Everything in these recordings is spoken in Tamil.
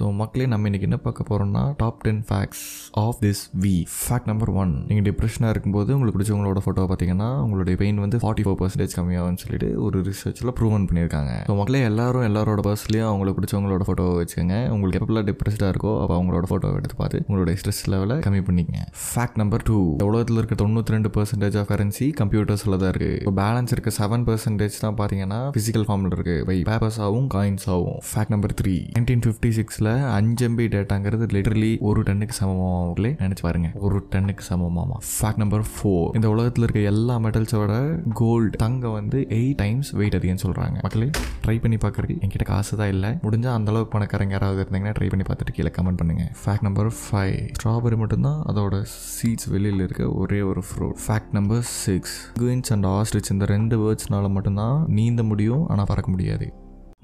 ஸோ மக்களே நம்ம இன்றைக்கி என்ன பார்க்க போகிறோம்னா top ten facts of this we fact number one நீங்கள் டிப்ரெஷனாக இருக்கும்போது உங்களுக்கு பிடிச்சவங்களோட ஃபோட்டோ பார்த்தீங்கன்னா உங்களுடைய பெயின் வந்து ஃபார்ட்டி ஃபோர் பர்சன்டேஜ் கம்மியாகும்னு சொல்லிட்டு ஒரு ரிசர்ச்சில் ப்ரூவன் பண்ணியிருக்காங்க. ஸோ மக்களே எல்லாரும் எல்லாரோட பர்ஸ்லேயும் அவங்களுக்கு பிடிச்சவங்களோட ஃபோட்டோ வச்சுக்கோங்க. உங்களுக்கு எப்பெல்லாம் டிப்ரெஸ்டாக இருக்கோ அப்போ அவங்களோட ஃபோட்டோ எடுத்து பார்த்து உங்களுடைய ஸ்ட்ரெஸ் லெவலை கம்மி பண்ணிக்கங்க. ஃபேக்ட் நம்பர் டூ உலகத்தில் இருக்க தொண்ணூற்றி ரெண்டு பர்சன்டேஜ் ஆஃப் கரன்சி கம்ப்யூட்டர்ஸில் தான் இருக்குது இப்போ பேலன்ஸ் இருக்க செவன் பர்சன்டேஜ் தான் பார்த்தீங்கன்னா ஃபிசிக்கல் ஃபார்மில் இருக்குது பை பேப்பர்ஸாகவும் காயின்ஸாகவும் fact number three nineteen fifty சிக்ஸில் அஞ்சு எம்பி டேட்டாங்கிறது லிட்டரலி ஒரு டன்னுக்கு சமமாகலே நினச்சி பாருங்க. ஒரு டன்னுக்கு சமமாமா. ஃபேக்ட் நம்பர் ஃபோர் இந்த உலகத்தில் இருக்க எல்லா மெட்டல்ஸோட கோல்டு தங்க வந்து எயிட் டைம்ஸ் வெயிட் அதிகம்னு சொல்கிறாங்க மக்களே ட்ரை பண்ணி பார்க்குறதுக்கு என்கிட்ட காசு தான் இல்லை. முடிஞ்சால் அந்த அளவுக்கு பணக்காரங்க யாராவது இருந்தீங்கன்னா ட்ரை பண்ணி பார்த்துட்டு கீழே கமெண்ட் பண்ணுங்க. ஃபேக்ட் நம்பர் ஃபைவ் ஸ்ட்ராபெரி மட்டும்தான் அதோட சீட்ஸ் வெளியில் இருக்க ஒரே ஒரு fruit fact number six queens and ostrich இந்த ரெண்டு வேர்ட்ஸ்னால மட்டும்தான் நீந்த முடியும் ஆனால் பறக்க முடியாது.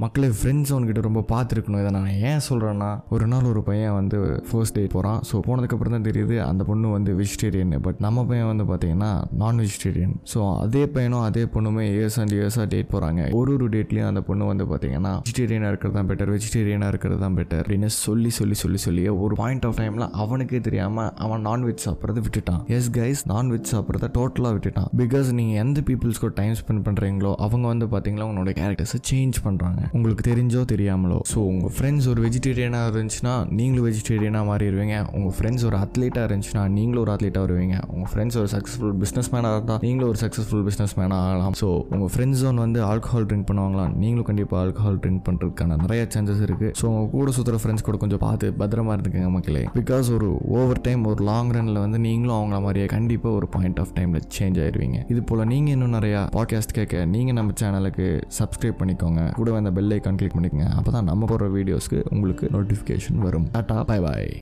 மக்களே ஃப்ரெண்ட்ஸ் அவன்கிட்ட ரொம்ப பார்த்துருக்கணும். இதை நான் ஏன் சொல்கிறேன்னா ஒரு நாள் ஒரு பையன் வந்து ஃபர்ஸ்ட் டேட் போகிறான் ஸோ போனதுக்கப்புறம் தான் தெரியுது அந்த பொண்ணு வந்து வெஜிடேரியன் பட் நம்ம பையன் வந்து பார்த்தீங்கன்னா நான் வெஜிடேரியன் ஸோ அதே பையனும் அதே பொண்ணுமே இயர்ஸ் அண்ட் இயர்ஸாக டேட் போகிறாங்க ஒரு ஒரு டேட்லேயும் அந்த பொண்ணு வந்து பார்த்தீங்கன்னா வெஜிடேரியனாக இருக்கிறது தான் பெட்டர் வெஜிடேரியனாக இருக்கிறது தான் பெட்டர் அப்படின்னு சொல்லி சொல்லி சொல்லி சொல்லி ஒரு பாயிண்ட் ஆஃப் டைமில் அவனுக்கே தெரியாமல் அவன் நான்வெஜ் சாப்பிட்றது விட்டுட்டான். எஸ் கைஸ் நான்வெஜ் சாப்பிட்றத டோட்டலாக விட்டுட்டான். பிகாஸ் நீங்கள் எந்த பீப்புள்ஸ்க்கு டைம் ஸ்பெண்ட் பண்ணுறீங்களோ அவங்க வந்து பார்த்தீங்கன்னா உங்களோட கேரக்டர்ஸை சேஞ்ச் பண்ணுறாங்க உங்களுக்கு தெரிஞ்சோ தெரியாமலோ. ஸோ உங்கள் ஃப்ரெண்ட்ஸ் ஒரு வெஜிடேரியனாக இருந்துச்சுன்னா நீங்களும் வெஜிடேரியனாக மாறிடுவீங்க. உங்கள் ஃப்ரெண்ட்ஸ் ஒரு அத்லீட்டாக இருந்துச்சுன்னா நீங்களும் ஒரு அத்லீட்டாக வருவீங்க. உங்கள் ஃப்ரெண்ட்ஸ் ஒரு சக்ஸஸ்ஃபுல் பிஸ்னஸ் மேனாக இருந்தால் நீங்களும் ஒரு சக்ஸஸ்ஃபுல் பிஸ்னஸ் மேனாக ஆகலாம். ஸோ உங்கள் ஃப்ரெண்ட்ஸ் ஜோன் வந்து ஆல்கஹால் ட்ரிங்க் பண்ணுவாங்களா? நீங்களும் கண்டிப்பாக ஆல்கஹால் ட்ரிங்க் பண்ணுறதுக்கான நிறைய சான்சஸ் இருக்குது ஸோ உங்கள் கூட சுற்றுற ஃப்ரெண்ட்ஸ் கூட கொஞ்சம் பார்த்து பத்திரமா இருந்துக்கங்க மக்களே. பிகாஸ் ஒரு ஓவர் டைம் ஒரு லாங் ரனில் வந்து நீங்களும் அவங்கள மாதிரியே கண்டிப்பாக ஒரு பாயிண்ட் ஆஃப் டைமில் சேஞ்ச் ஆயிடுவீங்க. இது போல் நீங்கள் இன்னும் நிறையா பாட்காஸ்ட் கேட்க நீங்கள் நம்ம சேனலுக்கு சப்ஸ்கிரைப் பண்ணிக்கோங்க. கூட வந்த அந்த பெல் ஐக்கான் கிளிக் பண்ணிக்கோங்க. அப்போ தான் நம்ம போடுற வீடியோஸ்க்கு உங்களுக்கு நோட்டிஃபிகேஷன் வரும். Tata bye bye